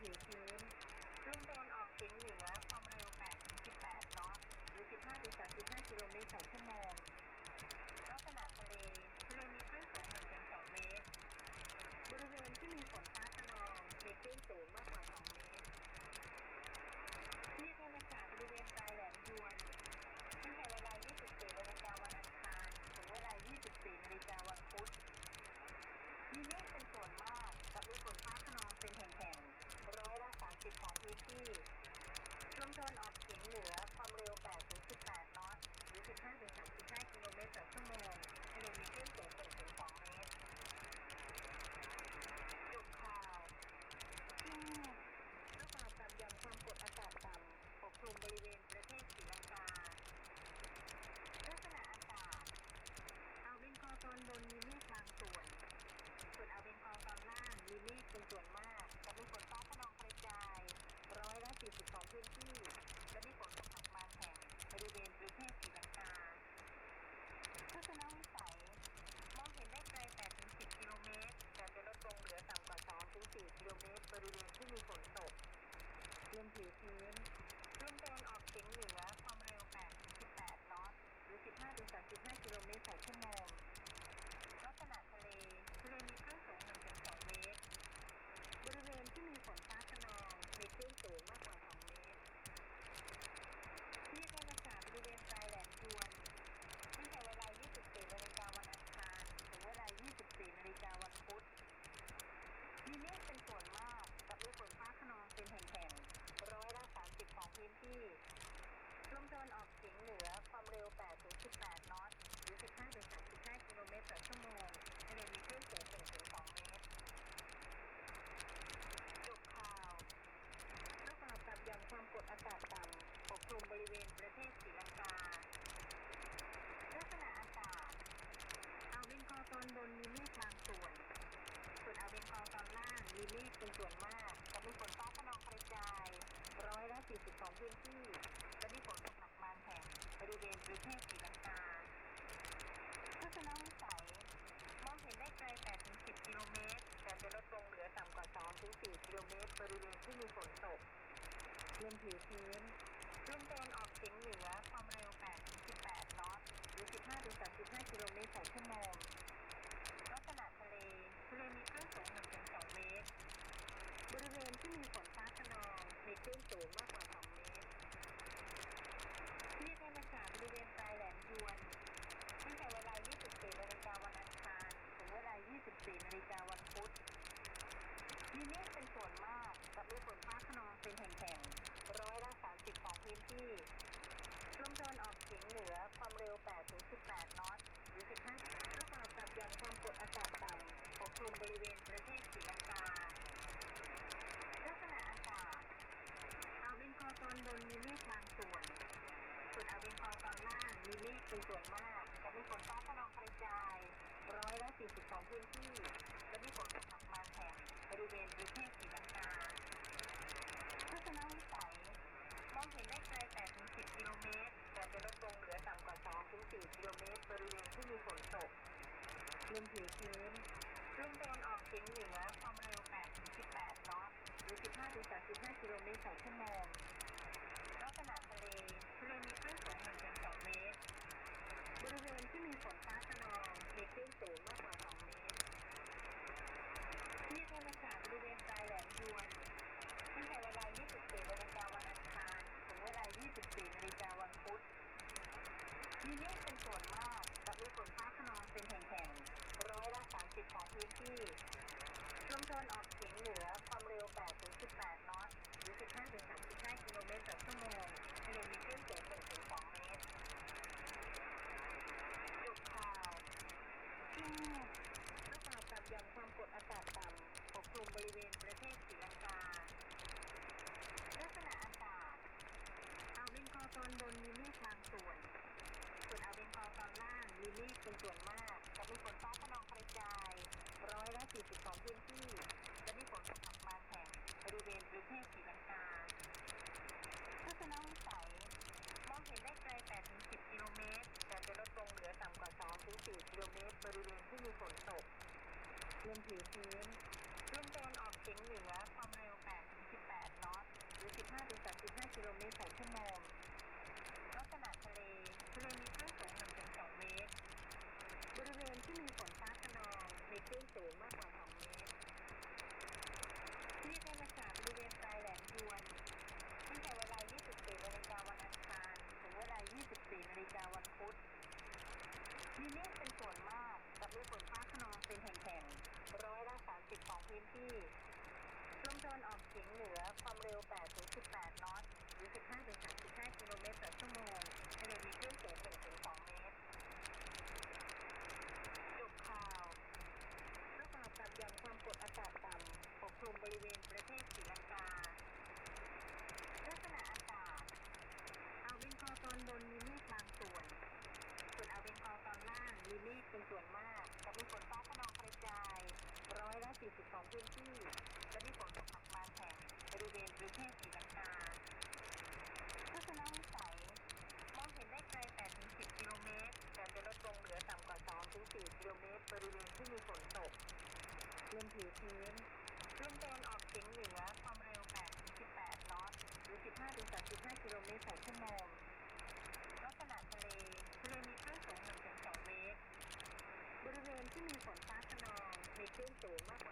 thank you. บริเวณประเทศศรีลังกาทัศนวิสัยมองเห็นได้ไกล8-10กิโลเมตร แต่จะลดลงเหลือต่ำกว่า2-4กิโลเมตร บริเวณที่มีฝนตกลมผิวชื้นลมตะวันออกเฉียงเหนือความเร็ว8-18น็อตหรือ 15-35กิโลเมตรต่อชั่วโมงลักษณะทะเลทะเลมีคลื่นสูง1-2เมตร บริเวณที่มีฝนฟ้าขนองมีคลื่นสูงมากกว่า 2 เมตรที่ธรรมศาสตร์บริเวณ ป 42พื้นที่ จะมีฝนตกหนักมาแข่บริเวณพื้นที่สีลังกาทัศนวิสัยมองเห็นได้ไกล8-10 กิโลเมตร แต่จะลดลงเหลือต่ำกว่า 2-4 กิโลเมตร บริเวณที่มีฝนตกลมผิวพื้นลมตะวันออกเฉียงเหนือความเร็ว 8-18 นอตหรือ 15-35 กิโลเมตรต่อชั่วโมงลักษณะทะเลทะเลมีคลื่นสูง1-2 เมตร บริเวณที่มีฝนฟ้าคะนองมีคลื่นสูงมากกว่า 24นาฬิกาวันพุธมีเมฆเป็นส่วนมากกับมีฝนฟ้าขนองเป็นแห่งๆ ร้อยละ30ของพื้นที่ ลมตะวันออกเฉียงเหนือความเร็ว8-18นอตหรือ 15-35กิโลเมตรต่อชั่วโมงทะเลมีคลื่นสูง1-2เมตรจบข่าวประกอบกับย่อมความกดอากาศต่ำปกคลุมบริเวณ ส่วนมากจะมีฝนฟ้าขนองกระจายร้อยละ42พื้นที่และมีฝนตกหนักบางแห่งบริเวณพื้นที่สีลังกาทัศนวิสัยมองเห็นได้ไกล8-10กิโลเมตรแต่จะลดลงเหลือต่ำกว่า2-4กิโลเมตรบริเวณที่มีฝนตกลมผิวพื้นลมตะวันออกเฉียงเหนือความเร็ว8-18นอตหรือ 15-35 กิโลเมตรต่อชั่วโมง ที่มีฝนฟ้าขนองมีคลื่นสูงมากกว่า